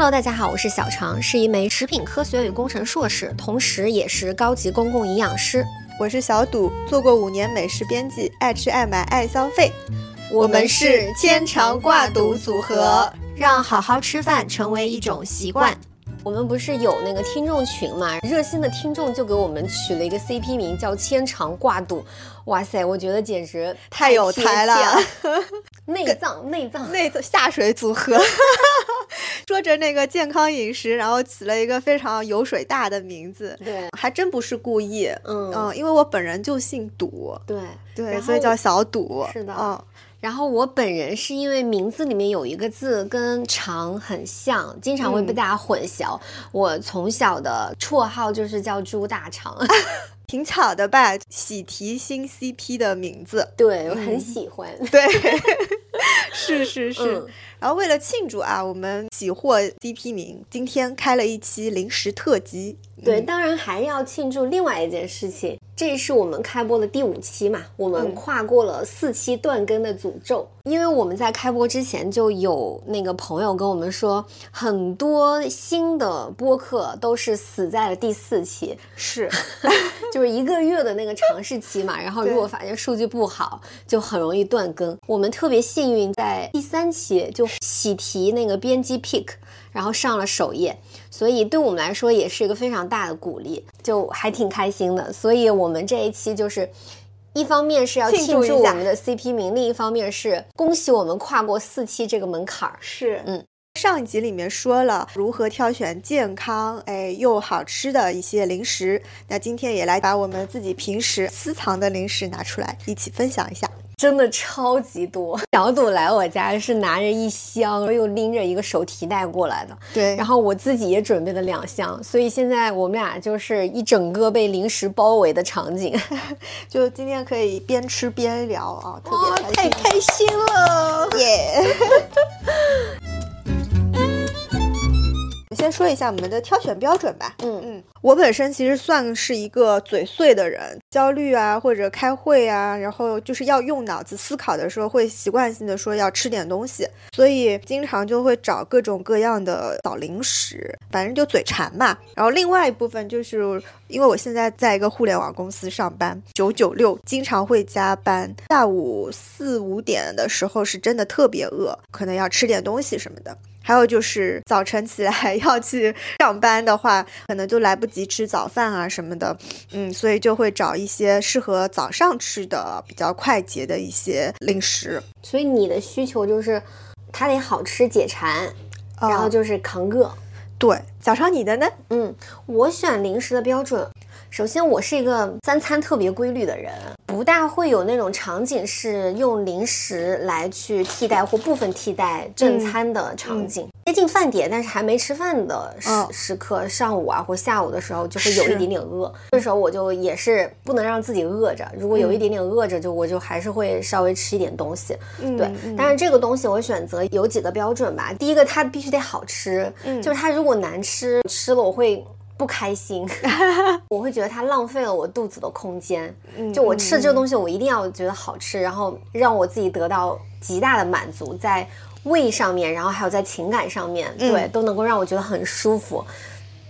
Hello，大家好，我是小常，是一枚食品科学与工程硕士，同时也是高级公共营养师。我是小赌，做过五年美食编辑，爱吃爱买爱消费。我们是牵肠挂肚组合，让好好吃饭成为一种习惯。我们不是有那个听众群嘛？热心的听众就给我们取了一个 CP 名叫“牵肠挂肚”。哇塞，我觉得简直太有才了！内脏内脏内脏下水组合，说着那个健康饮食，然后起了一个非常油水大的名字。对，还真不是故意。嗯嗯，因为我本人就姓赌。对对，所以叫小赌。是的。嗯。然后我本人是因为名字里面有一个字跟肠很像，经常会被大家混淆。我从小的绰号就是叫猪大肠，挺巧的吧？喜提新 CP 的名字，对我很喜欢。对，是是是。然后为了庆祝啊，我们喜获第一批名，今天开了一期临时特辑。对，当然还要庆祝另外一件事情。这是我们开播的第五期嘛？我们跨过了四期断更的诅咒，因为我们在开播之前就有那个朋友跟我们说，很多新的播客都是死在了第四期，是，就是一个月的那个尝试期嘛。然后如果发现数据不好，就很容易断更。我们特别幸运，在第三期就喜提那个编辑 pick。然后上了首页，所以对我们来说也是一个非常大的鼓励，就还挺开心的。所以我们这一期就是，一方面是要庆祝我们的 CP 名，另一方面是恭喜我们跨过四期这个门槛儿。是，嗯，上一集里面说了如何挑选健康哎又好吃的一些零食，那今天也来把我们自己平时私藏的零食拿出来一起分享一下。真的超级多，小朵来我家是拿着一箱，又拎着一个手提袋过来的。对，然后我自己也准备了两箱，所以现在我们俩就是一整个被零食包围的场景。就今天可以边吃边聊啊，特别太开心了，耶！先说一下我们的挑选标准吧。嗯嗯，我本身其实算是一个嘴碎的人，焦虑啊或者开会啊，然后就是要用脑子思考的时候，会习惯性的说要吃点东西，所以经常就会找各种各样的小零食，反正就嘴馋嘛。然后另外一部分就是因为我现在在一个互联网公司上班，九九六，经常会加班，下午四五点的时候是真的特别饿，可能要吃点东西什么的。还有就是早晨起来要去上班的话，可能就来不及吃早饭啊什么的，嗯，所以就会找一些适合早上吃的比较快捷的一些零食。所以你的需求就是，它得好吃解馋，然后就是扛饿。对，早上你的呢？嗯，我选零食的标准。首先，我是一个三餐特别规律的人，不大会有那种场景是用零食来去替代或部分替代正餐的场景。接近饭点，但是还没吃饭的时时刻，上午啊或下午的时候，就会有一点点饿。这时候我就也是不能让自己饿着，如果有一点点饿着，就我就还是会稍微吃一点东西。对，但是这个东西我选择有几个标准吧。第一个，它必须得好吃，就是它如果难吃，吃了我会。不开心，我会觉得它浪费了我肚子的空间。就我吃的这个东西，我一定要觉得好吃，然后让我自己得到极大的满足，在胃上面，然后还有在情感上面，对，都能够让我觉得很舒服。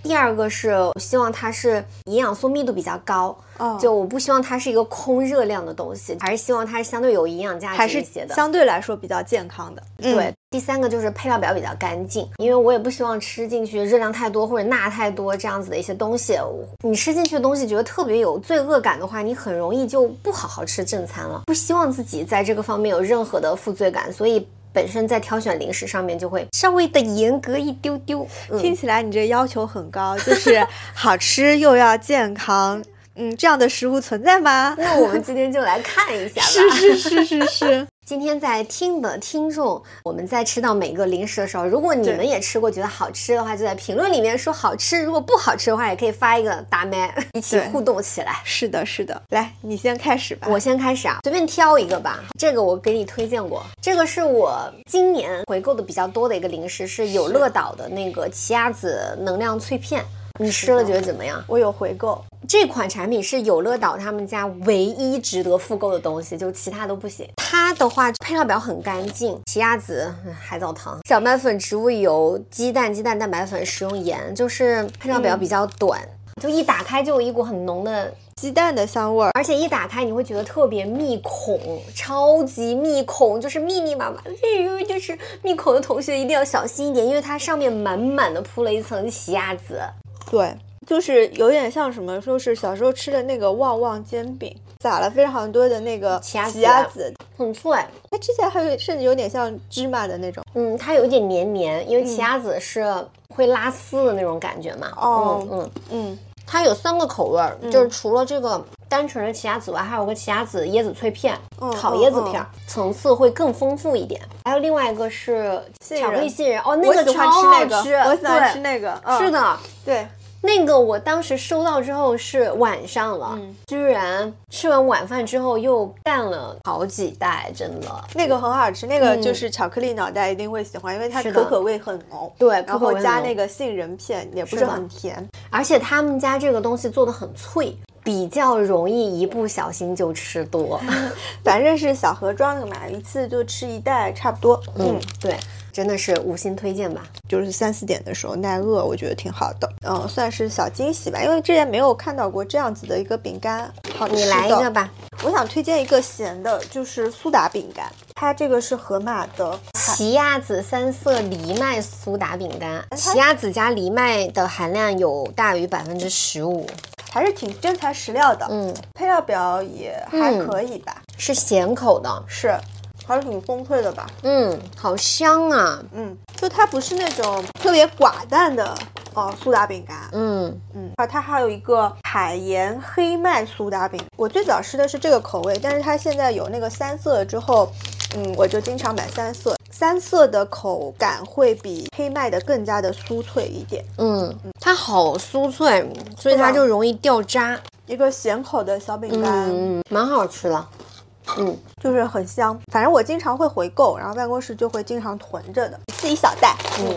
第二个是希望它是营养素密度比较高，就我不希望它是一个空热量的东西，还是希望它是相对有营养价值一些的，相对来说比较健康的。对，第三个就是配料表比较干净，因为我也不希望吃进去热量太多或者钠太多这样子的一些东西。你吃进去的东西觉得特别有罪恶感的话，你很容易就不好好吃正餐了。不希望自己在这个方面有任何的负罪感，所以。本身在挑选零食上面就会稍微的严格一丢丢，听起来你这要求很高，就是好吃又要健康，嗯，这样的食物存在吗？那我们今天就来看一下吧。是是是是是。今天在听的听众，我们在吃到每个零食的时候，如果你们也吃过，觉得好吃的话，就在评论里面说好吃；如果不好吃的话，也可以发一个大麦，一起互动起来。是的，是的，来，你先开始吧。我先开始啊，随便挑一个吧。这个我给你推荐过，这个是我今年回购的比较多的一个零食，是有乐岛的那个奇亚籽能量脆片。你吃了觉得怎么样？我有回购。这款产品是有乐岛他们家唯一值得复购的东西，就其他都不行。它的话配料表很干净，奇亚籽、海藻糖、小麦粉、植物油、鸡蛋、鸡蛋蛋白粉、食用盐，就是配料表比较短，就一打开就有一股很浓的。鸡蛋的香味儿，而且一打开你会觉得特别密孔，超级密孔，就是密密麻麻。这个就是密孔的同学一定要小心一点，因为它上面满满的铺了一层奇亚籽。对，就是有点像什么，说是小时候吃的那个旺旺煎饼，撒了非常多的那个奇亚籽，很脆。它吃起来还有甚至有点像芝麻的那种。嗯，它有一点黏黏，因为奇亚籽是会拉丝的那种感觉嘛。哦，嗯嗯。它有三个口味儿，就是除了这个单纯的奇亚籽外，还有个奇亚籽椰子脆片，烤椰子片，层次会更丰富一点。还有另外一个是巧克力杏仁，哦，那个超好吃，我喜欢吃那个，是的，对。那个我当时收到之后是晚上了，居然吃完晚饭之后又干了好几袋，真的。那个很好吃，那个就是巧克力脑袋一定会喜欢，因为它可可味很浓，对，然后加那个杏仁片也不是很甜，而且他们家这个东西做的很脆，比较容易一不小心就吃多，反正是小盒装的嘛，一次就吃一袋差不多，嗯，对。真的是五星推荐吧，就是三四点的时候耐饿，我觉得挺好的，嗯，算是小惊喜吧，因为之前没有看到过这样子的一个饼干，好你来一个吧，我想推荐一个咸的，就是苏打饼干，它这个是盒马的。奇亚籽三色藜麦苏打饼干，奇亚籽加藜麦的含量有大于百分之十五，还是挺真材实料的，嗯，配料表也还可以吧，是咸口的，是。还是挺丰沛的吧？嗯，好香啊！嗯，就它不是那种特别寡淡的哦，苏打饼干。嗯嗯，啊，它还有一个海盐黑麦苏打饼，我最早吃的是这个口味，但是它现在有那个三色之后，嗯，我就经常买三色。三色的口感会比黑麦的更加的酥脆一点。嗯，它好酥脆，所以它就容易掉渣。一个咸口的小饼干，嗯，蛮好吃的。嗯，就是很香，反正我经常会回购，然后办公室就会经常囤着的，自己小袋，嗯，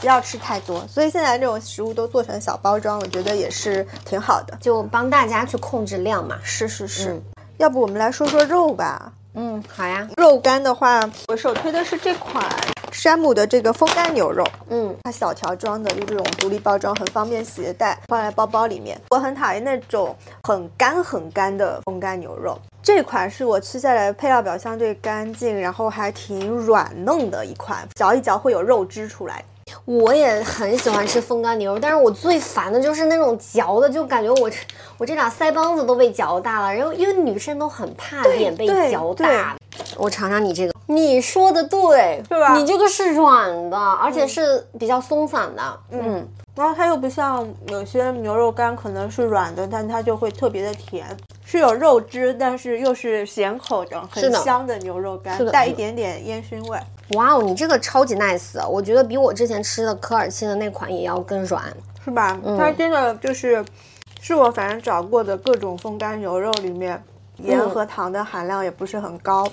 不要吃太多，所以现在这种食物都做成小包装，我觉得也是挺好的，就帮大家去控制量嘛。是是是，要不我们来说说肉吧？嗯，好呀。肉干的话，我首推的是这款。山姆的这个风干牛肉，嗯，它小条装的，就这种独立包装，很方便携带，放在包包里面。我很讨厌那种很干很干的风干牛肉，这款是我吃下来配料表相对干净，然后还挺软嫩的一款，嚼一嚼会有肉汁出来。我也很喜欢吃风干牛肉，但是我最烦的就是那种嚼的，就感觉我我这俩腮帮子都被嚼大了，然后因为女生都很怕脸被嚼大。我尝尝你这个，你说的对，是吧？你这个是软的，而且是比较松散的，嗯。然后它又不像有些牛肉干可能是软的，但它就会特别的甜，是有肉汁，但是又是咸口的，很香的牛肉干，带一点点烟熏味。哇哦，你这个超级 nice，我觉得比我之前吃的科尔沁的那款也要更软，是吧？它真的就是，是我反正找过的各种风干牛肉里面。盐和糖的含量也不是很高，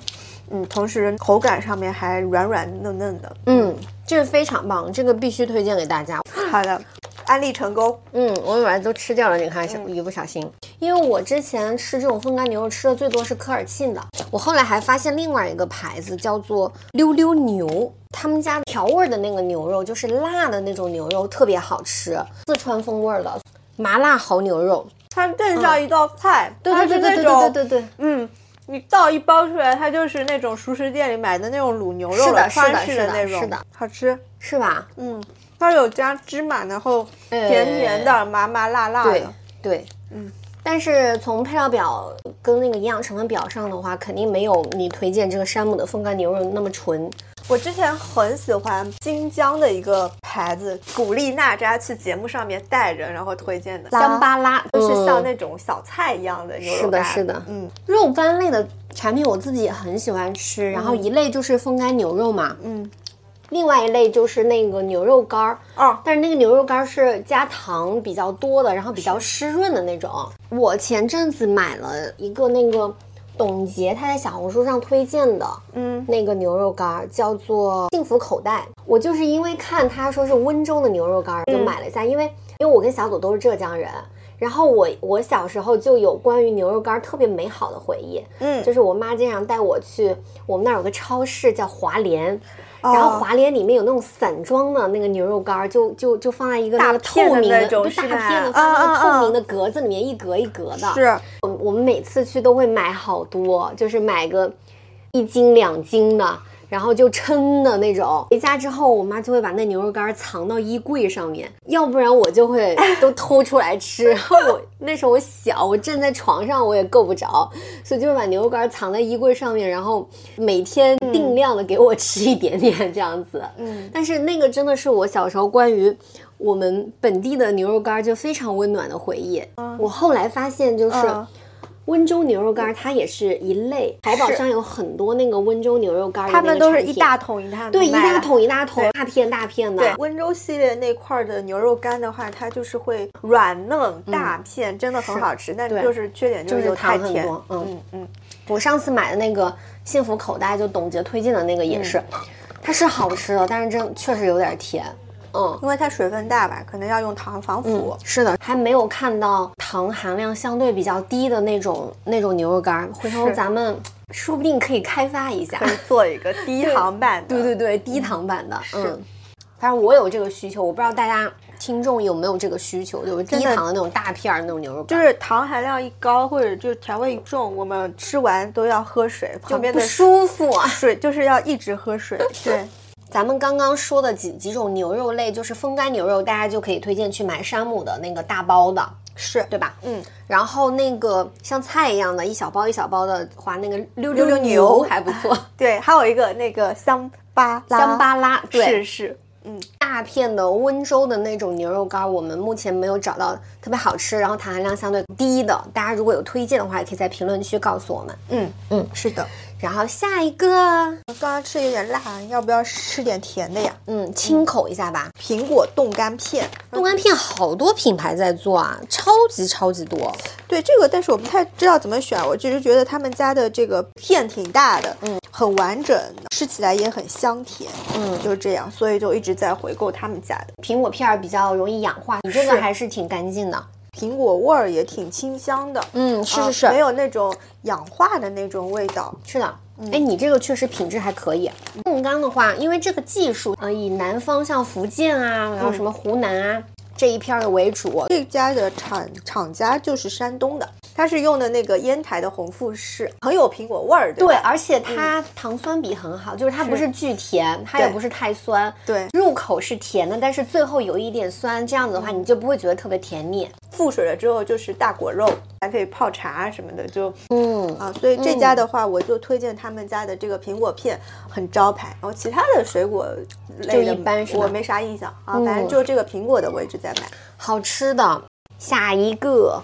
嗯，同时口感上面还软软嫩嫩的，嗯，这个非常棒，这个必须推荐给大家。好的，安利成功。嗯，我把它都吃掉了，你看，一不小心。因为我之前吃这种风干牛肉吃的最多是科尔沁的，我后来还发现另外一个牌子叫做溜溜牛，他们家调味的那个牛肉就是辣的那种牛肉，特别好吃，四川风味的麻辣蚝牛肉。它更像一道菜，它是那种，对对对，嗯，你倒一包出来，它就是那种熟食店里买的那种卤牛肉的川式的那种，是的，好吃，是吧？嗯，它有加芝麻，然后甜甜的，麻麻辣辣的，对对，嗯。但是从配料表跟那个营养成分表上的话，肯定没有你推荐这个山姆的风干牛肉那么纯。我之前很喜欢新疆的一个牌子，古力娜扎去节目上面带着，然后推荐的香巴拉，就是像那种小菜一样的牛肉干。是的，是的，嗯，肉干类的产品我自己也很喜欢吃。然后一类就是风干牛肉嘛，嗯。另外一类就是那个牛肉干儿，哦，但是那个牛肉干是加糖比较多的，然后比较湿润的那种。我前阵子买了一个那个董洁她在小红书上推荐的，嗯，那个牛肉干儿叫做幸福口袋。我就是因为看他说是温州的牛肉干儿，就买了一下，因为因为我跟小朵都是浙江人。然后我我小时候就有关于牛肉干特别美好的回忆，嗯就是我妈经常带我去我们那儿有个超市叫华联。然后哦华联里面有那种散装的那个牛肉干儿，就就就放在一个那个透明的，的那种对大片的，放在透明的格子里面，一格一格的。是我我们每次去都会买好多，就是买个一斤两斤的，然后就撑的那种。回家之后，我妈就会把那牛肉干藏到衣柜上面，要不然我就会都偷出来吃。然后我那时候我小，我站在床上我也够不着，所以就会把牛肉干藏在衣柜上面，然后每天定量的给我吃一点点这样子。嗯，但是那个真的是我小时候关于我们本地的牛肉干就非常温暖的回忆。我后来发现就是。嗯温州牛肉干儿它也是一类，淘宝上有很多那个温州牛肉干他们都是一大桶一大桶对一大桶一大桶大片大片的。对，温州系列那块儿的牛肉干的话，它就是会软嫩大片，真的很好吃。但对。就是缺点就是太甜嗯嗯，我上次买的那个幸福口袋，就董洁推荐的那个也是，它是好吃的，但是真确实有点甜。嗯，因为它水分大吧，可能要用糖防腐。是的，还没有看到糖含量相对比较低的那种那种牛肉干儿，回头咱们说不定可以开发一下可。以做一个低糖版的。对 对对，低糖版的，是嗯，反正我有这个需求，我不知道大家听众有没有这个需求，就是低糖的那种大片儿那种牛肉干，就是糖含量一高，或者就是调味一重，我们吃完都要喝水，旁边不的舒服啊。水就是要一直喝水。对，咱们刚刚说的几几种牛肉类，就是风干牛肉，大家就可以推荐去买山姆的那个大包的，是，对吧？嗯，然后那个像菜一样的，一小包一小包的话，那个溜溜溜牛牛。还不错，对，还有一个那个香巴拉，香巴拉，对，是是，嗯，大片的温州的那种牛肉干，我们目前没有找到特别好吃，然后糖含量相对低的。大家如果有推荐的话，也可以在评论区告诉我们。嗯。嗯。是的。然后下一个，刚刚吃有点辣，要不要吃点甜的呀？嗯，清口一下吧。苹果冻干片，冻干片好多品牌在做啊，超级超级多。对这个，但是我不太知道怎么选，我只是觉得他们家的这个片挺大的，嗯，很完整，吃起来也很香甜，嗯就是这样，所以就一直在回购他们家的。苹果片儿比较容易氧化，你这个还是挺干净的。苹果味儿也挺清香的，嗯，是啊是是，没有那种氧化的那种味道。是的。哎，你这个确实品质还可以。冻干的话，因为这个技术，呃，以南方像福建啊，然后什么湖南啊、这一片儿的为主。这家的厂厂家就是山东的，它是用的那个烟台的红富士，很有苹果味儿，对对，而且它糖酸比很好，就是它不是。巨甜，它也不是太酸，对，入口是甜的，但是最后有一点酸，这样子的话你就不会觉得特别甜腻。复水了之后就是大果肉，还可以泡茶什么的，就嗯，啊，所以这家的话，我就推荐他们家的这个苹果片很招牌。然后其他的水果类一般是吧？我没啥印象啊，嗯。反正就这个苹果的我一直在买。好吃的。下一个，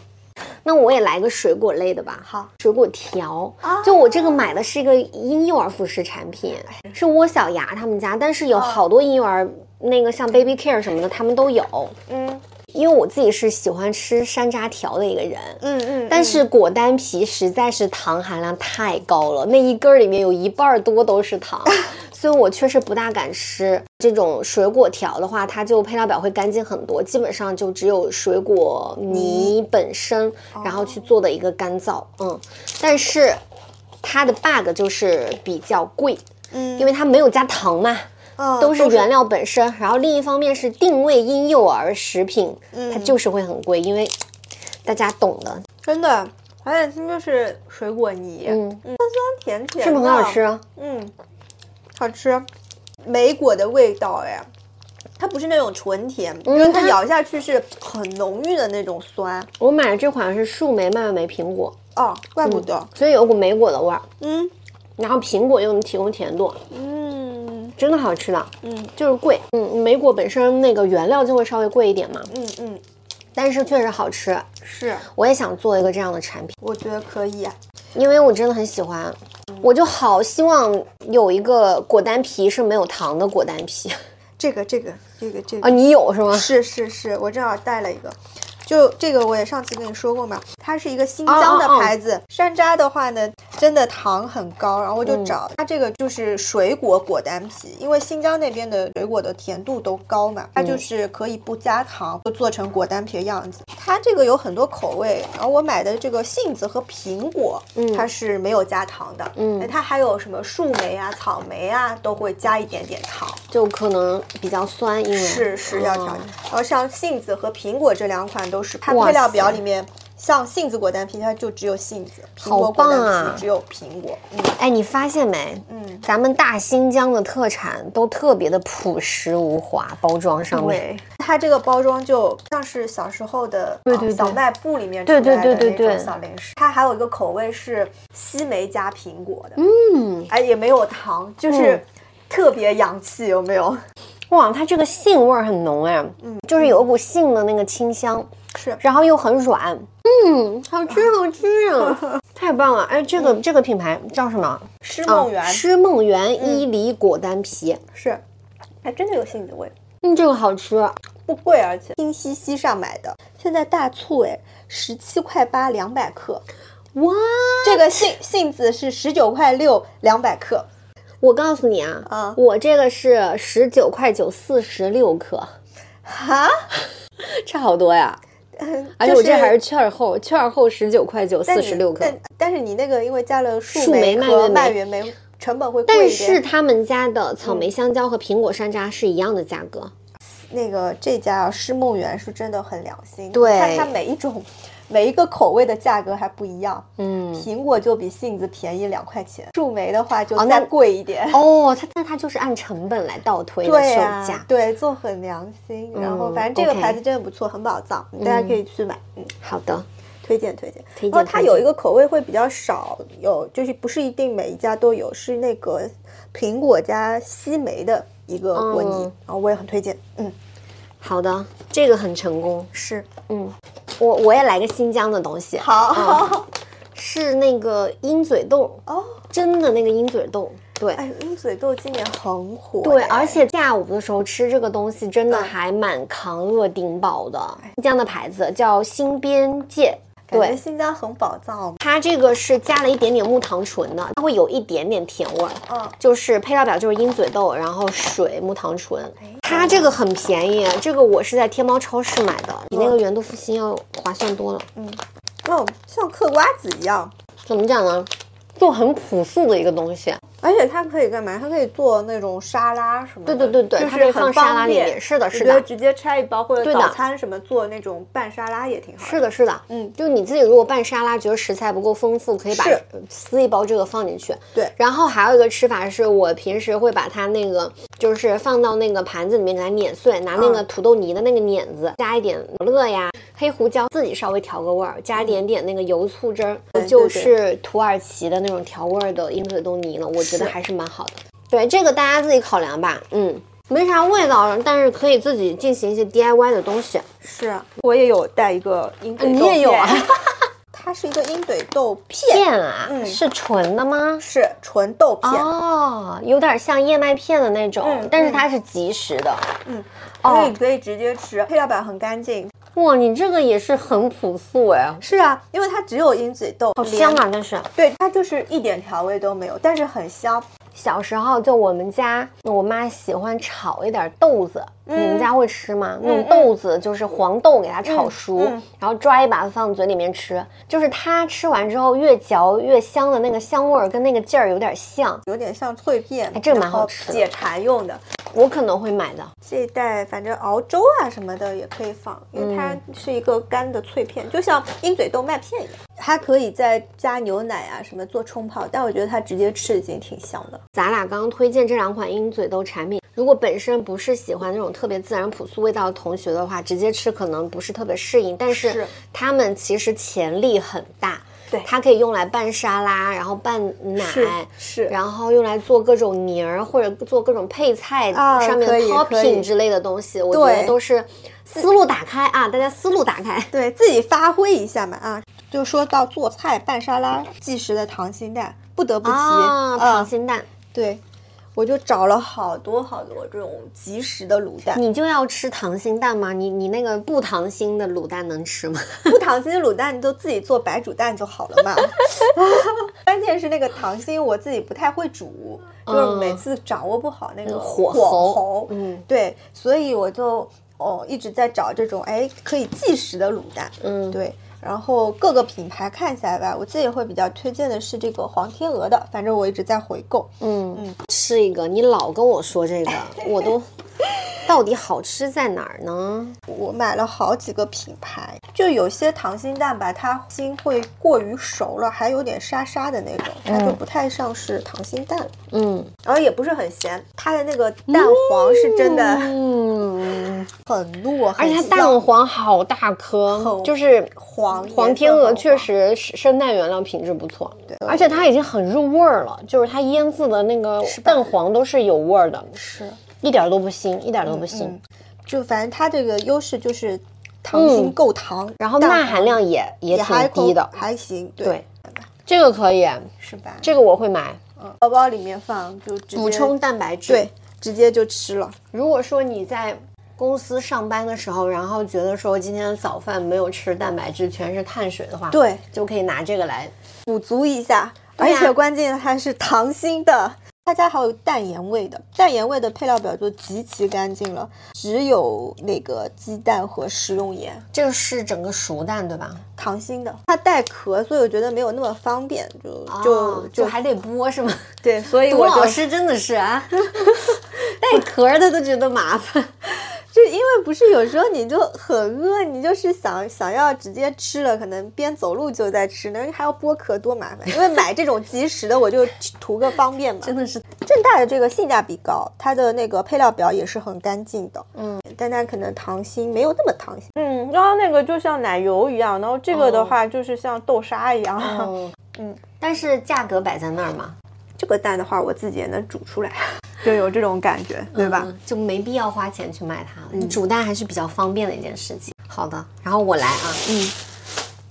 那我也来个水果类的吧。好，水果条，啊就我这个买的是一个婴幼儿辅食产品，是窝小牙他们家，但是有好多婴幼儿那个像 Baby Care 什么的，他们都有。嗯因为我自己是喜欢吃山楂条的一个人，嗯嗯，但是果丹皮实在是糖含量太高了，那一根儿里面有一半儿多都是糖，所以我确实不大敢吃这种水果条的话，它就配料表会干净很多，基本上就只有水果泥本身，然后去做的一个干燥，嗯，但是它的 bug 就是比较贵，嗯，因为它没有加糖嘛。哦都是原料本身，然后另一方面是定位婴幼儿食品，嗯它就是会很贵，因为大家懂的，真的，而且它就是水果泥，嗯，酸酸甜甜，是不是很好吃？？啊嗯，好吃，莓果的味道哎。它不是那种纯甜，因为它它咬下去是很浓郁的那种酸。我买的这款是树莓蔓越莓苹果，哦，怪不得。所以有股莓果的味儿，嗯。然后苹果又能提供甜度，嗯。真的好吃的，嗯。就是贵，嗯，莓果本身那个原料就会稍微贵一点嘛，嗯嗯，但是确实好吃，是，我也想做一个这样的产品，我觉得可以啊。因为我真的很喜欢，我就好希望有一个果丹皮是没有糖的果丹皮 这个这个这个这个啊，你有是吗？是是是，我正好带了一个。就这个我也上次跟你说过嘛，它是一个新疆的哦哦哦牌子。山楂的话呢，真的糖很高，然后我就找它这个就是水果果丹皮，因为新疆那边的水果的甜度都高嘛，它就是可以不加糖就做成果丹皮的样子。它这个有很多口味，然后我买的这个杏子和苹果，嗯，它是没有加糖的，嗯，它还有什么树莓啊、草莓啊都会加一点点糖，就可能比较酸，因为是是要调。然后像杏子和苹果这两款都是它配料表里面。像杏子果丹皮，它就只有杏子；苹果果丹皮只有苹果。嗯，哎，你发现没？嗯，咱们大新疆的特产都特别的朴实无华，包装上面。它这个包装就像是小时候的对对小卖部里面对对对对对小零食。它还有一个口味是西梅加苹果的。嗯，哎，也没有糖，就是特别洋气，有没有？哇，它这个杏味儿很浓哎，嗯，就是有一股杏的那个清香。是，然后又很软，嗯，好吃好吃啊，太棒了！哎，这个这个品牌叫什么？诗梦园，诗梦园伊犁果丹皮。是，还真的有杏子味。嗯，这个好吃，不贵，而且。拼夕夕上买的，现在大促哎，十七块八两百克，哇，这个杏杏子是十九块六两百克。我告诉你啊，啊，我这个是十九块九四十六克，哈，差好多呀。而且我这还是券后，券后十九块九，四十六克。但但是你那个因为加了树莓和蔓越莓，成本会贵一点。但是他们家的草莓香蕉和苹果山楂是一样的价格。那个这家诗梦园是真的很良心，对，看它每一种。每一个口味的价格还不一样，嗯，苹果就比杏子便宜两块钱，树莓的话就再贵一点。哦，它那它就是按成本来倒推的售价，对，做很良心。然后反正这个牌子真的不错，很宝藏，大家可以去买。嗯，好的，推荐推荐。推荐。它有一个口味会比较少，有就是不是一定每一家都有，是那个苹果加西梅的一个果泥，然后我也很推荐。嗯。好的，这个很成功，是，嗯，我我也来个新疆的东西，好，是那个鹰嘴豆。哦，真的那个鹰嘴豆，对，哎，鹰嘴豆今年很火，对，而且下午的时候吃这个东西真的还蛮扛饿顶饱的，新疆的牌子叫新边界。对，新疆很宝藏。它这个是加了一点点木糖醇的，它会有一点点甜味儿。嗯，就是配料表就是鹰嘴豆，然后水、木糖醇。它这个很便宜，这个我是在天猫超市买的，比那个原度复兴要划算多了。嗯，哦，像嗑瓜子一样，怎么讲呢？就很朴素的一个东西。而且它可以干嘛？它可以做那种沙拉什么的。对对对对，就是放沙拉里面。是的，是的。直接拆一包或者早餐什么做那种拌沙拉也挺好。是的，是的。嗯，就你自己如果拌沙拉觉得食材不够丰富，可以把撕一包这个放进去。对。然后还有一个吃法是我平时会把它那个就是放到那个盘子里面给它碾碎，拿那个土豆泥的那个碾子加一点乐呀、黑胡椒，自己稍微调个味儿，加一点点那个油醋汁儿，就是土耳其的那种调味儿的鹰嘴豆泥了。我觉得还是蛮好的。对这个大家自己考量吧，嗯，没啥味道，但是可以自己进行一些 DIY 的东西。是，我也有带一个鹰嘴豆你也有啊？它是一个鹰嘴豆片。啊，嗯，是纯的吗？是纯豆片。哦，有点像燕麦片的那种，但是它是即食的，嗯，可以可以直接吃，配料表很干净。哇，你这个也是很朴素哎。是啊，因为它只有鹰嘴豆，好香啊！但是，对，它就是一点调味都没有，但是很香。小时候就我们家，我妈喜欢炒一点豆子，你们家会吃吗？那种豆子就是黄豆，给它炒熟，然后抓一把放嘴里面吃，就是它吃完之后越嚼越香的那个香味儿，跟那个劲儿有点像，有点像脆片，哎，这个蛮好吃，解馋用的，我可能会买的。这一袋反正熬粥啊什么的也可以放，因为它是一个干的脆片，就像鹰嘴豆麦片一样，它可以再加牛奶啊什么做冲泡，但我觉得它直接吃已经挺香的。咱俩刚刚推荐这两款鹰嘴豆产品，如果本身不是喜欢那种特别自然朴素味道的同学的话，直接吃可能不是特别适应。但是它们其实潜力很大，对，它可以用来拌沙拉，然后拌奶，是，然后用来做各种泥儿或者做各种配菜上面的 topping 之类的东西，我觉得都是思路打开啊，大家思路打开，对自己发挥一下嘛啊。就说到做菜拌沙拉，即食的溏心蛋。不得不提。溏心蛋，对，我就找了好多好多这种即食的卤蛋。你就要吃溏心蛋吗？你你那个不溏心的卤蛋能吃吗？不溏心的卤蛋，你就自己做白煮蛋就好了嘛。关键是那个糖心我自己不太会煮，就是每次掌握不好那个火候。嗯，对，所以我就哦一直在找这种哎可以即食的卤蛋。嗯，对。然后各个品牌看起来吧，我自己会比较推荐的是这个黄天鹅的，反正我一直在回购。嗯嗯，吃一个，你老跟我说这个，我都。到底好吃在哪儿呢？我买了好几个品牌，就有些糖心蛋吧，它心会过于熟了，还有点沙沙的那种，它就不太像是糖心蛋。嗯，然后也不是很咸，它的那个蛋黄是真的，嗯，很糯，而且它蛋黄好大颗，就是黄黄天鹅确实是生蛋原料品质不错，对，而且它已经很入味儿了，就是它腌制的那个蛋黄都是有味儿的，是。一点都不腥，一点都不腥，就反正它这个优势就是糖心够糖，然后钠含量也也挺低的，还行。对，这个可以是吧？这个我会买，嗯，包包里面放就补充蛋白质，对，直接就吃了。如果说你在公司上班的时候，然后觉得说今天的早饭没有吃蛋白质，全是碳水的话，对，就可以拿这个来补足一下。而且关键它是糖心的。他家还有淡盐味的，淡盐味的配料表就极其干净了，只有那个鸡蛋和食用盐。这个是整个熟蛋对吧？溏心的，它带壳，所以我觉得没有那么方便，就就就还得剥是吗？对，所以 我老师真的是啊，带壳的都觉得麻烦。就因为不是有时候你就很饿，你就是想想要直接吃了，可能边走路就在吃，那还要剥壳多麻烦。因为买这种即食的，我就图个方便嘛。真的是正大的这个性价比高，它的那个配料表也是很干净的。嗯，但它可能糖心没有那么糖心。嗯，刚刚那个就像奶油一样，然后这个的话就是像豆沙一样。嗯，但是价格摆在那儿嘛。这个蛋的话，我自己也能煮出来。就有这种感觉，对吧？就没必要花钱去买它了。你煮蛋还是比较方便的一件事情。好的，然后我来啊，嗯，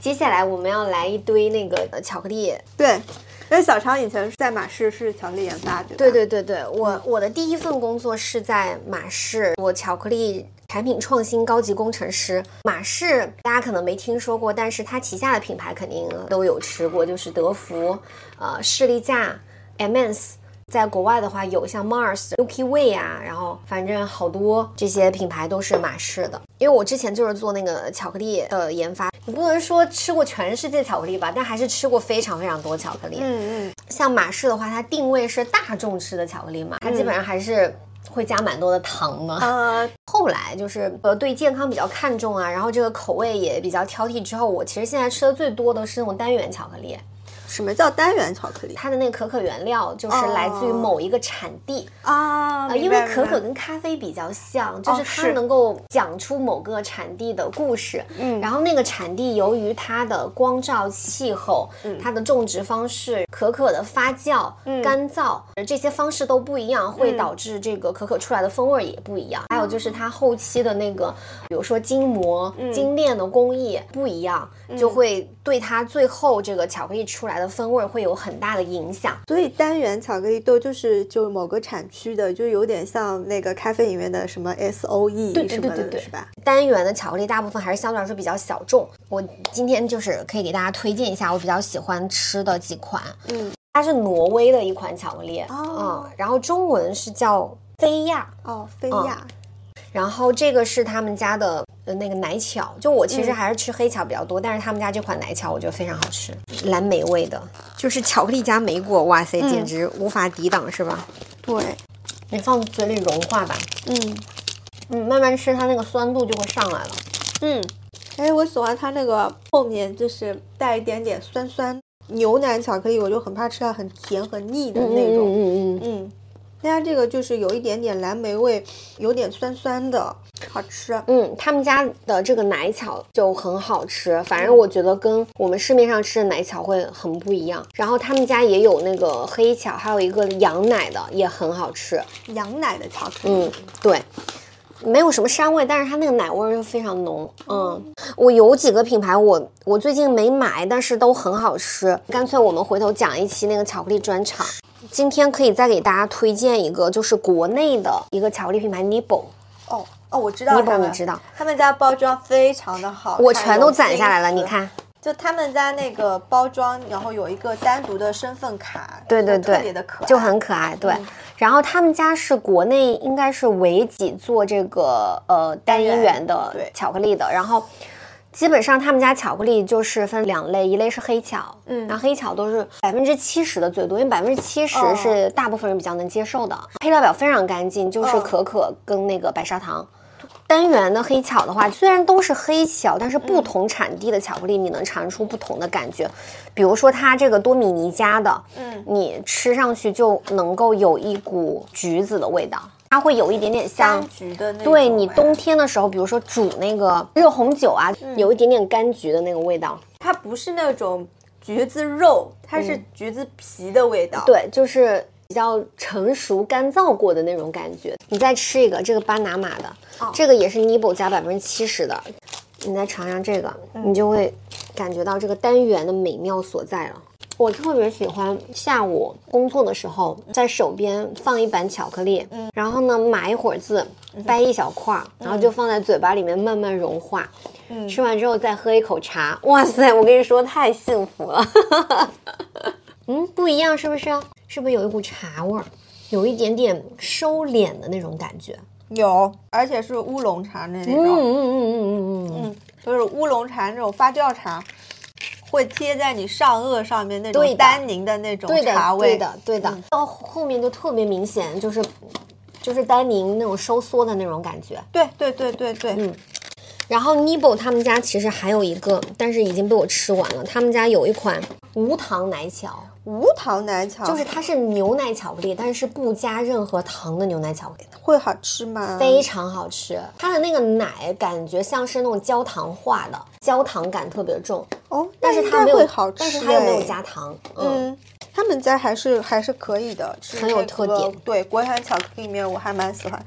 接下来我们要来一堆那个巧克力。对，因为小常以前是在马氏是巧克力研发，对对对对对，我我的第一份工作是在马氏，我巧克力产品创新高级工程师。马氏大家可能没听说过，但是它旗下的品牌肯定都有吃过，就是德芙、呃士力架、M&S。在国外的话，有像 Mars、Milky Way 啊，然后反正好多这些品牌都是马氏的。因为我之前就是做那个巧克力的研发，你不能说吃过全世界巧克力吧，但还是吃过非常非常多巧克力。嗯嗯，像马氏的话，它定位是大众吃的巧克力嘛，它基本上还是会加蛮多的糖的。呃，后来就是呃对健康比较看重啊，然后这个口味也比较挑剔之后，我其实现在吃的最多的是那种单元巧克力。什么叫单元巧克力？它的那个可可原料就是来自于某一个产地啊，因为可可跟咖啡比较像，就是它能够讲出某个产地的故事。嗯，然后那个产地由于它的光照、气候、它的种植方式、可可的发酵、干燥这些方式都不一样，会导致这个可可出来的风味也不一样。还有就是它后期的那个，比如说精磨、精炼的工艺不一样，就会对它最后这个巧克力出来的。风味会有很大的影响，所以单元巧克力豆就是就某个产区的，就有点像那个咖啡里面的什么 S O E 对对对对对，是吧？单元的巧克力大部分还是相对来说比较小众。我今天就是可以给大家推荐一下我比较喜欢吃的几款。嗯，它是挪威的一款巧克力，嗯，然后中文是叫菲亚哦，菲亚。然后这个是他们家的呃那个奶巧，就我其实还是吃黑巧比较多，但是他们家这款奶巧我觉得非常好吃，蓝莓味的，就是巧克力加莓果，哇塞，简直无法抵挡，是吧？对，你放嘴里融化吧，嗯。嗯，慢慢吃它那个酸度就会上来了，嗯，哎，我喜欢它那个后面就是带一点点酸酸，牛奶巧克力我就很怕吃到很甜很腻的那种，嗯嗯。嗯。家这个就是有一点点蓝莓味，有点酸酸的，好吃。嗯，他们家的这个奶巧就很好吃，反正我觉得跟我们市面上吃的奶巧会很不一样。然后他们家也有那个黑巧，还有一个羊奶的也很好吃。羊奶的巧克力，嗯，对，没有什么膻味，但是它那个奶味又非常浓。嗯，我有几个品牌，我我最近没买，但是都很好吃。干脆我们回头讲一期那个巧克力专场。今天可以再给大家推荐一个，就是国内的一个巧克力品牌 Nibble。哦哦，我知道 Nibble，你知道？他们家包装非常的好，我全都攒下来了，你看，就他们家那个包装，然后有一个单独的身份卡，对对对，特别的可爱，就很可爱。对，然后他们家是国内应该是唯几做这个呃单一元的巧克力的，然后。基本上他们家巧克力就是分两类，一类是黑巧，嗯，然后黑巧都是百分之七十的最多，因为百分之七十是大部分人比较能接受的。配料表非常干净，就是可可跟那个白砂糖。单元的黑巧的话，虽然都是黑巧，但是不同产地的巧克力你能尝出不同的感觉。比如说它这个多米尼加的，嗯，你吃上去就能够有一股橘子的味道。它会有一点点像橘的那，对你冬天的时候，比如说煮那个热红酒啊，有一点点柑橘的那个味道。它不是那种橘子肉，它是橘子皮的味道。对，就是比较成熟干燥过的那种感觉。你再吃一个这个巴拿马的，这个也是 Nibo 加百分之七十的，你再尝尝这个，你就会感觉到这个单元的美妙所在了。我特别喜欢下午工作的时候，在手边放一板巧克力，嗯，然后呢码一会儿字，掰一小块儿，然后就放在嘴巴里面慢慢融化，嗯，吃完之后再喝一口茶，哇塞，我跟你说太幸福了，嗯，不一样是不是？是不是有一股茶味儿，有一点点收敛的那种感觉？有，而且是乌龙茶那种，嗯嗯嗯嗯嗯嗯，就是乌龙茶那种发酵茶。会贴在你上颚上面那种丹宁的那种茶味，对的，对的，到后面就特别明显，就是就是丹宁那种收缩的那种感觉。对对对对对，嗯。然后 Nibo 他们家其实还有一个，但是已经被我吃完了。他们家有一款无糖奶巧，无糖奶巧就是它是牛奶巧克力，但是不加任何糖的牛奶巧克力，会好吃吗？非常好吃，它的那个奶感觉像是那种焦糖化的，焦糖感特别重哦。但是它没有好吃，但是它又没有加糖。嗯，他们家还是还是可以的，很有特点。对，国产巧克力里面我还蛮喜欢。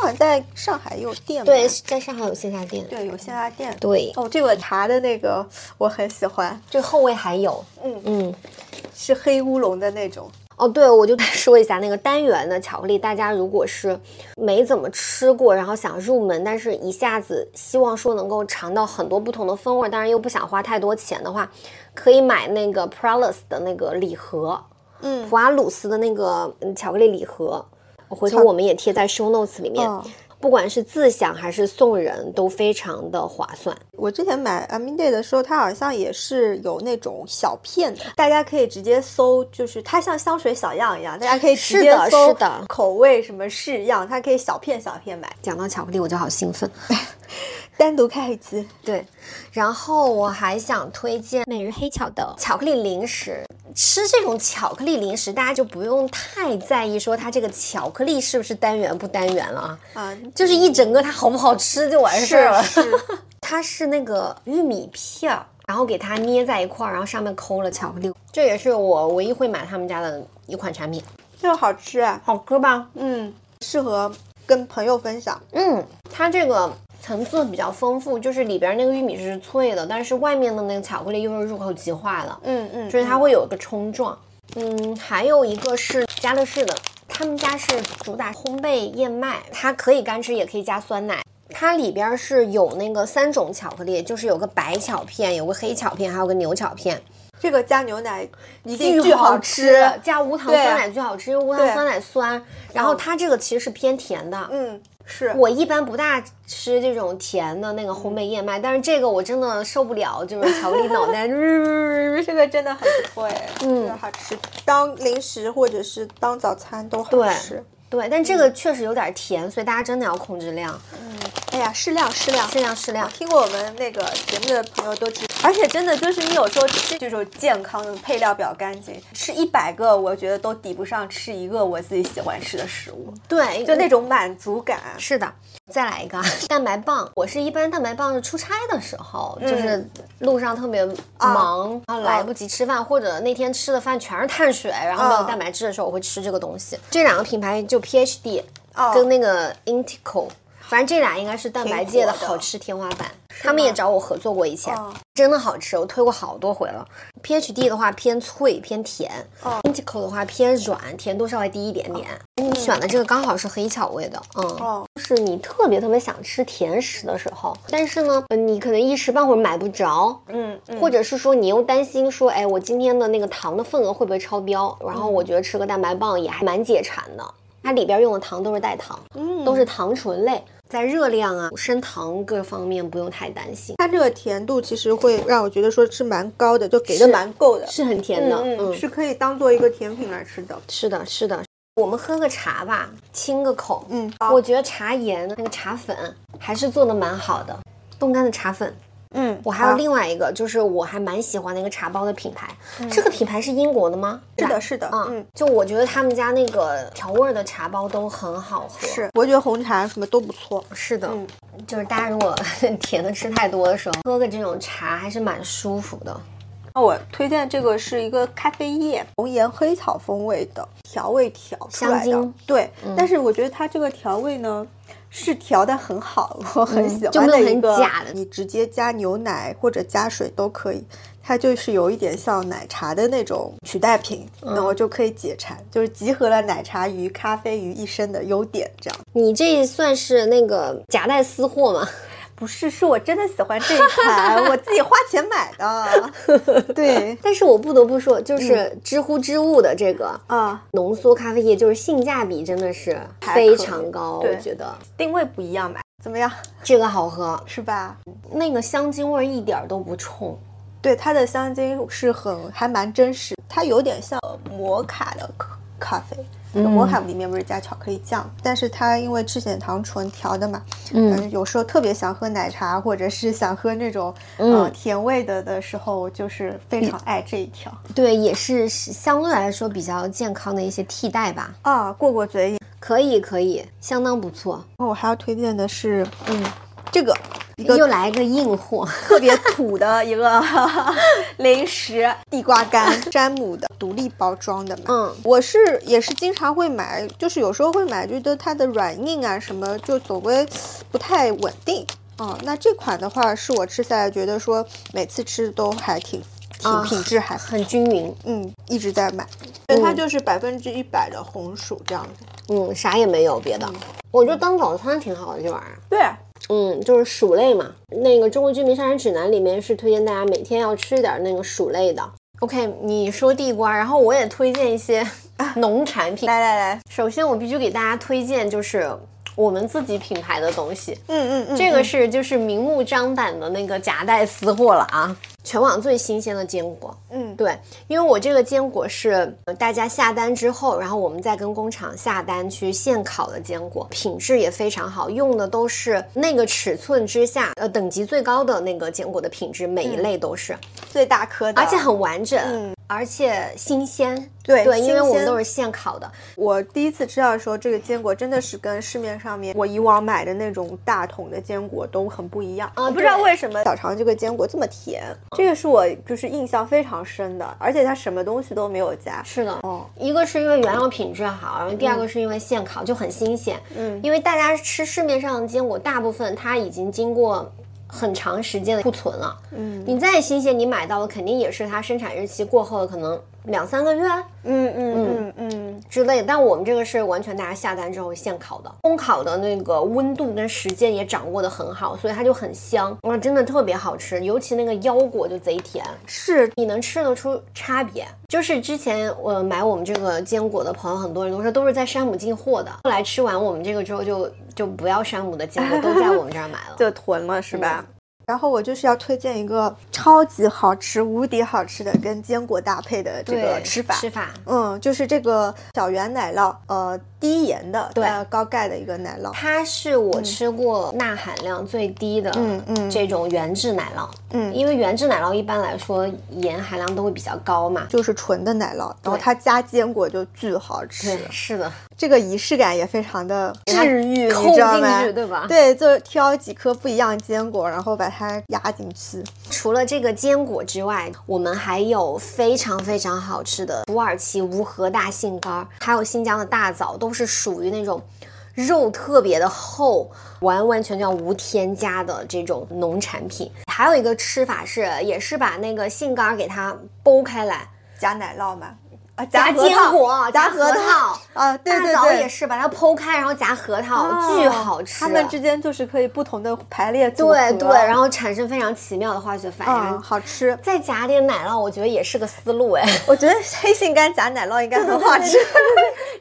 好像在上海有店，对，在上海有线下店，对，有线下店，对。哦，这个茶的那个我很喜欢，这后味还有，嗯嗯，是黑乌龙的那种。哦，对，我就说一下那个单元的巧克力，大家如果是没怎么吃过，然后想入门，但是一下子希望说能够尝到很多不同的风味，但是又不想花太多钱的话，可以买那个 Pralus 的那个礼盒，嗯，普阿鲁斯的那个巧克力礼盒。回头我们也贴在 show notes 里面，不管是自享还是送人都非常的划算。我之前买 Aminday 的时候，它好像也是有那种小片的，大家可以直接搜，就是它像香水小样一样，大家可以直接搜口味什么式样，它可以小片小片买。讲到巧克力，我就好兴奋。单独开一期，对。然后我还想推荐每日黑巧的巧克力零食。吃这种巧克力零食，大家就不用太在意说它这个巧克力是不是单元不单元了啊。啊，就是一整个它好不好吃就完事儿了。是，它是那个玉米片儿，然后给它捏在一块儿，然后上面抠了巧克力。这也是我唯一会买他们家的一款产品。这个好吃，好吃吧？嗯，适合跟朋友分享。嗯，它这个。层次比较丰富，就是里边那个玉米是脆的，但是外面的那个巧克力又是入口即化的，嗯嗯，所以它会有一个冲撞。嗯，还有一个是家乐氏的，他们家是主打烘焙燕麦，它可以干吃，也可以加酸奶。它里边是有那个三种巧克力，就是有个白巧片，有个黑巧片，还有个牛巧片。这个加牛奶一定巨好吃，加无糖酸奶巨好吃，因为无糖酸奶酸。然后它这个其实是偏甜的，嗯。是我一般不大吃这种甜的那个烘焙燕麦，但是这个我真的受不了，就是巧克力脑袋，这个真的很不错哎，嗯，好吃，当零食或者是当早餐都好吃。对，但这个确实有点甜，所以大家真的要控制量。嗯，哎呀，适量，适量，适量，适量。听过我们那个节目的朋友都知，而且真的就是你有时候吃这种健康的配料比较干净，吃一百个我觉得都抵不上吃一个我自己喜欢吃的食物。对，就那种满足感。是的。再来一个蛋白棒，我是一般蛋白棒是出差的时候，就是路上特别忙，然后来不及吃饭，或者那天吃的饭全是碳水，然后没有蛋白质的时候，我会吃这个东西。这两个品牌就 PhD 跟那个 Intico，反正这俩应该是蛋白界的好吃天花板。他们也找我合作过一前，真的好吃，我推过好多回了。PhD 的话偏脆偏甜，Intico 的话偏软，甜度稍微低一点点。你选的这个刚好是黑巧味的，嗯，就是你特别特别想吃甜食的时候，但是呢，你可能一时半会儿买不着，嗯，或者是说你又担心说，哎，我今天的那个糖的份额会不会超标？然后我觉得吃个蛋白棒也还蛮解馋的。它里边用的糖都是代糖，嗯，都是糖醇类，在热量啊、升糖各方面不用太担心。它这个甜度其实会让我觉得说是蛮高的，就给的蛮够的，是很甜的，嗯，是可以当做一个甜品来吃的。是的，是的。我们喝个茶吧，清个口。嗯，我觉得茶颜那个茶粉还是做的蛮好的，冻干的茶粉。嗯，我还有另外一个，就是我还蛮喜欢的一个茶包的品牌。这个品牌是英国的吗？是的，是的。嗯，就我觉得他们家那个调味的茶包都很好喝。是，我觉得红茶什么都不错。是的，嗯就是大家如果 甜的吃太多的时候，喝个这种茶还是蛮舒服的。那我推荐这个是一个咖啡液，红岩黑草风味的调味调出来的。对，但是我觉得它这个调味呢。是调的很好，我很喜欢的一个。你直接加牛奶或者加水都可以，它就是有一点像奶茶的那种取代品，那我就可以解馋，就是集合了奶茶与咖啡于一身的优点。这样，你这算是那个夹带私货吗？不是，是我真的喜欢这一款，我自己花钱买的。对，但是我不得不说，就是知乎知物的这个啊浓缩咖啡液，就是性价比真的是非常高。我觉得定位不一样吧？怎么样？这个好喝是吧？那个香精味一点都不冲。对，它的香精是很还蛮真实，它有点像摩卡的咖啡。摩卡里面不是加巧克力酱，但是它因为赤藓糖醇调的嘛，嗯，有时候特别想喝奶茶，或者是想喝那种嗯甜味的的时候，就是非常爱这一条。对，也是相对来说比较健康的一些替代吧。啊，过过嘴瘾，可以可以，相当不错。我还要推荐的是，嗯，这个。又来一个硬货，特别土的一个 零食，地瓜干，詹姆的，独立包装的嘛。嗯，我是也是经常会买，就是有时候会买，觉得它的软硬啊什么就总归不太稳定。哦，那这款的话是我吃下来觉得说每次吃都还挺挺品质还很均匀。嗯，一直在买，因为它就是百分之一百的红薯这样子。嗯，啥也没有别的。我觉得当早餐挺好的这玩意儿。对。嗯，就是薯类嘛。那个《中国居民膳食指南》里面是推荐大家每天要吃一点那个薯类的。OK，你说地瓜，然后我也推荐一些 农产品。来来来，首先我必须给大家推荐就是我们自己品牌的东西。嗯嗯嗯，这个是就是明目张胆的那个夹带私货了啊。全网最新鲜的坚果，嗯，对，因为我这个坚果是大家下单之后，然后我们再跟工厂下单去现烤的坚果，品质也非常好，用的都是那个尺寸之下，呃，等级最高的那个坚果的品质，每一类都是。最大颗的，而且很完整，嗯，而且新鲜，对对，因为我们都是现烤的。我第一次吃到的时候，这个坚果真的是跟市面上面我以往买的那种大桶的坚果都很不一样，啊，不知道为什么小肠这个坚果这么甜。这个是我就是印象非常深的，而且它什么东西都没有加。是的，哦，一个是因为原料品质好，然后第二个是因为现烤就很新鲜。嗯，因为大家吃市面上的坚果，大部分它已经经过很长时间的库存了。嗯，你再新鲜，你买到的肯定也是它生产日期过后的可能。两三个月，嗯嗯嗯。嗯之类，但我们这个是完全大家下单之后现烤的，烘烤的那个温度跟时间也掌握的很好，所以它就很香，哇，真的特别好吃，尤其那个腰果就贼甜，是。你能吃得出差别。就是之前我买我们这个坚果的朋友，很多人都说都是在山姆进货的，后来吃完我们这个之后，就就不要山姆的坚果，都在我们这儿买了，就囤了是吧？然后我就是要推荐一个超级好吃、无敌好吃的跟坚果搭配的这个吃法。吃法，嗯，就是这个小圆奶酪，呃，低盐的，对，高钙的一个奶酪。它是我吃过钠含量最低的，嗯嗯，这种原制奶酪。嗯，因为原制奶酪一般来说盐含量都会比较高嘛，就是纯的奶酪，然后它加坚果就巨好吃。对，是的。这个仪式感也非常的治愈，你知道吗？对吧？对，就挑几颗不一样坚果，然后把它压进去。除了这个坚果之外，我们还有非常非常好吃的土耳其无核大杏干，还有新疆的大枣，都是属于那种。肉特别的厚，完完全全无添加的这种农产品。还有一个吃法是，也是把那个杏干给它剥开来，加奶酪嘛。夹坚果，夹核桃啊，对对对，大枣也是把它剖开，然后夹核桃，巨好吃。它们之间就是可以不同的排列组合，对对，然后产生非常奇妙的化学反应，好吃。再夹点奶酪，我觉得也是个思路哎。我觉得黑杏干夹奶酪应该很好吃，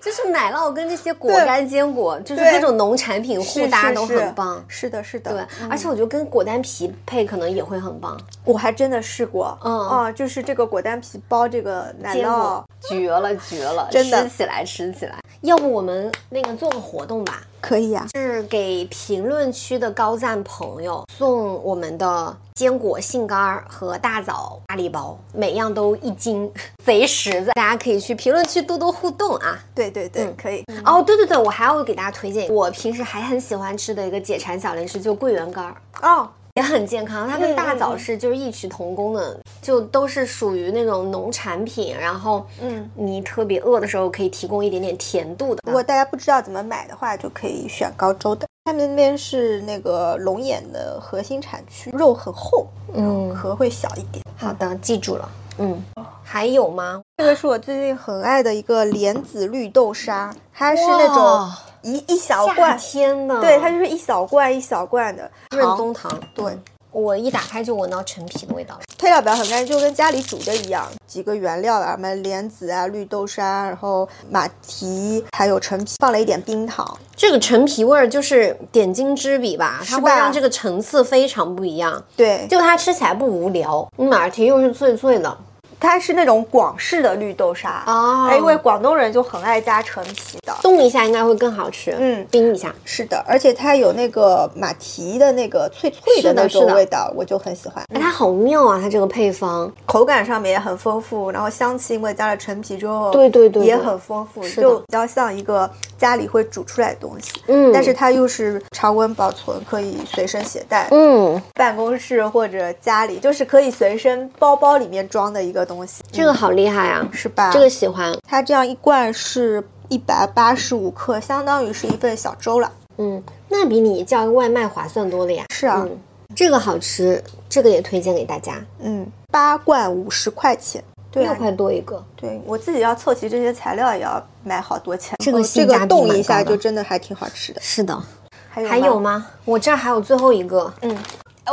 就是奶酪跟这些果干坚果，就是各种农产品互搭都很棒。是的，是的，对，而且我觉得跟果丹皮配可能也会很棒。我还真的试过，嗯啊，就是这个果丹皮包这个奶酪。绝了绝了，真的吃起来吃起来。要不我们那个做个活动吧？可以啊，是给评论区的高赞朋友送我们的坚果杏干儿和大枣大礼包，每样都一斤，贼实在。大家可以去评论区多多互动啊！对对对，可以。哦，对对对，我还要给大家推荐我平时还很喜欢吃的一个解馋小零食，就桂圆干儿哦。也很健康，它跟大枣是就是异曲同工的，就都是属于那种农产品，然后嗯，你特别饿的时候可以提供一点点甜度的。如果大家不知道怎么买的话，就可以选高州的。他们那边是那个龙眼的核心产区，肉很厚，嗯，壳会小一点。好的，记住了。嗯，还有吗？这个是我最近很爱的一个莲子绿豆沙，它是那种。一一小罐，天呐，对，它就是一小罐一小罐的润冬糖。对，我一打开就闻到陈皮的味道。配料表很干净，就跟家里煮的一样。几个原料啊，什么莲子啊、绿豆沙，然后马蹄，还有陈皮，放了一点冰糖。这个陈皮味儿就是点睛之笔吧，它会让这个层次非常不一样。对，就它吃起来不无聊。马蹄又是脆脆的。它是那种广式的绿豆沙啊，因为广东人就很爱加陈皮的，冻一下应该会更好吃。嗯，冰一下是的，而且它有那个马蹄的那个脆脆的那种味道，我就很喜欢。哎，它好妙啊！它这个配方口感上面也很丰富，然后香气因为加了陈皮之后，对对对，也很丰富，就比较像一个家里会煮出来的东西。嗯，但是它又是常温保存，可以随身携带。嗯，办公室或者家里就是可以随身包包里面装的一个。东西，这个好厉害啊，是吧？这个喜欢。它这样一罐是一百八十五克，相当于是一份小粥了。嗯，那比你叫外卖划算多了呀。是啊，这个好吃，这个也推荐给大家。嗯，八罐五十块钱，六块多一个。对我自己要凑齐这些材料也要买好多钱。这个这个冻一下就真的还挺好吃的。是的，还有还有吗？我这儿还有最后一个。嗯。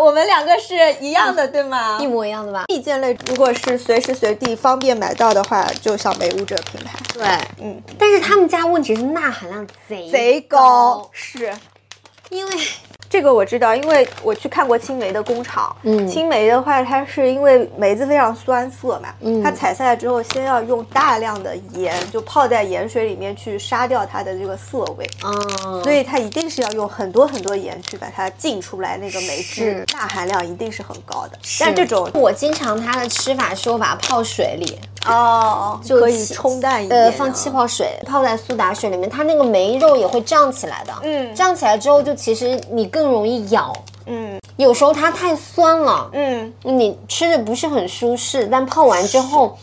我们两个是一样的，对吗？一模一样的吧。意件类，如果是随时随地方便买到的话，就小梅屋这个品牌。对，嗯。但是他们家问题是钠含量贼贼高，是因为。这个我知道，因为我去看过青梅的工厂。嗯，青梅的话，它是因为梅子非常酸涩嘛，嗯，它采下来之后，先要用大量的盐，就泡在盐水里面去杀掉它的这个涩味。哦，所以它一定是要用很多很多盐去把它浸出来，那个梅汁钠含量一定是很高的。但这种我经常它的吃法是我把它泡水里。哦，就可以冲淡一点，呃，放气泡水泡在苏打水里面，它那个梅肉也会胀起来的。嗯，胀起来之后，就其实你更容易咬。嗯，有时候它太酸了。嗯，你吃着不是很舒适，但泡完之后，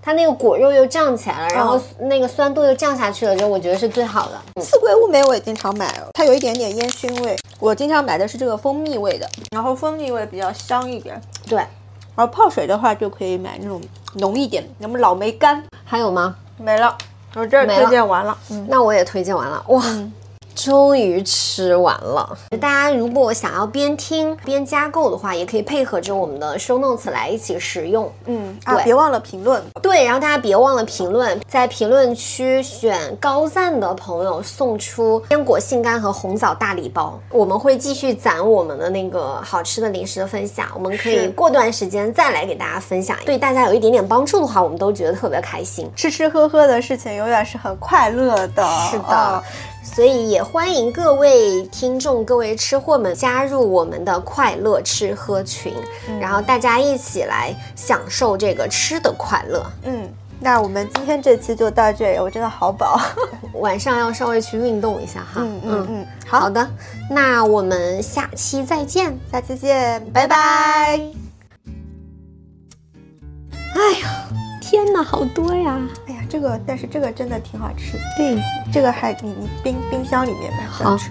它那个果肉又胀起来了，然后那个酸度又降下去了，就我觉得是最好的。四桂乌梅我也经常买，它有一点点烟熏味。我经常买的是这个蜂蜜味的，然后蜂蜜味比较香一点。对，然后泡水的话就可以买那种。浓一点，什么老梅干还有吗？没了，我这儿推荐完了。嗯，那我也推荐完了。哇。终于吃完了。大家如果想要边听边加购的话，也可以配合着我们的 show notes 来一起食用。嗯，啊，别忘了评论。对，然后大家别忘了评论，在评论区选高赞的朋友送出坚果杏干和红枣大礼包。我们会继续攒我们的那个好吃的零食的分享，我们可以过段时间再来给大家分享。对大家有一点点帮助的话，我们都觉得特别开心。吃吃喝喝的事情永远是很快乐的。是的。所以也欢迎各位听众、各位吃货们加入我们的快乐吃喝群，然后大家一起来享受这个吃的快乐。嗯，那我们今天这期就到这里，我真的好饱，晚上要稍微去运动一下哈。嗯嗯嗯，好的，那我们下期再见，下期见，拜拜。哎呀。天哪，好多呀！哎呀，这个，但是这个真的挺好吃的。对，这个还你你冰冰箱里面吧，好吃。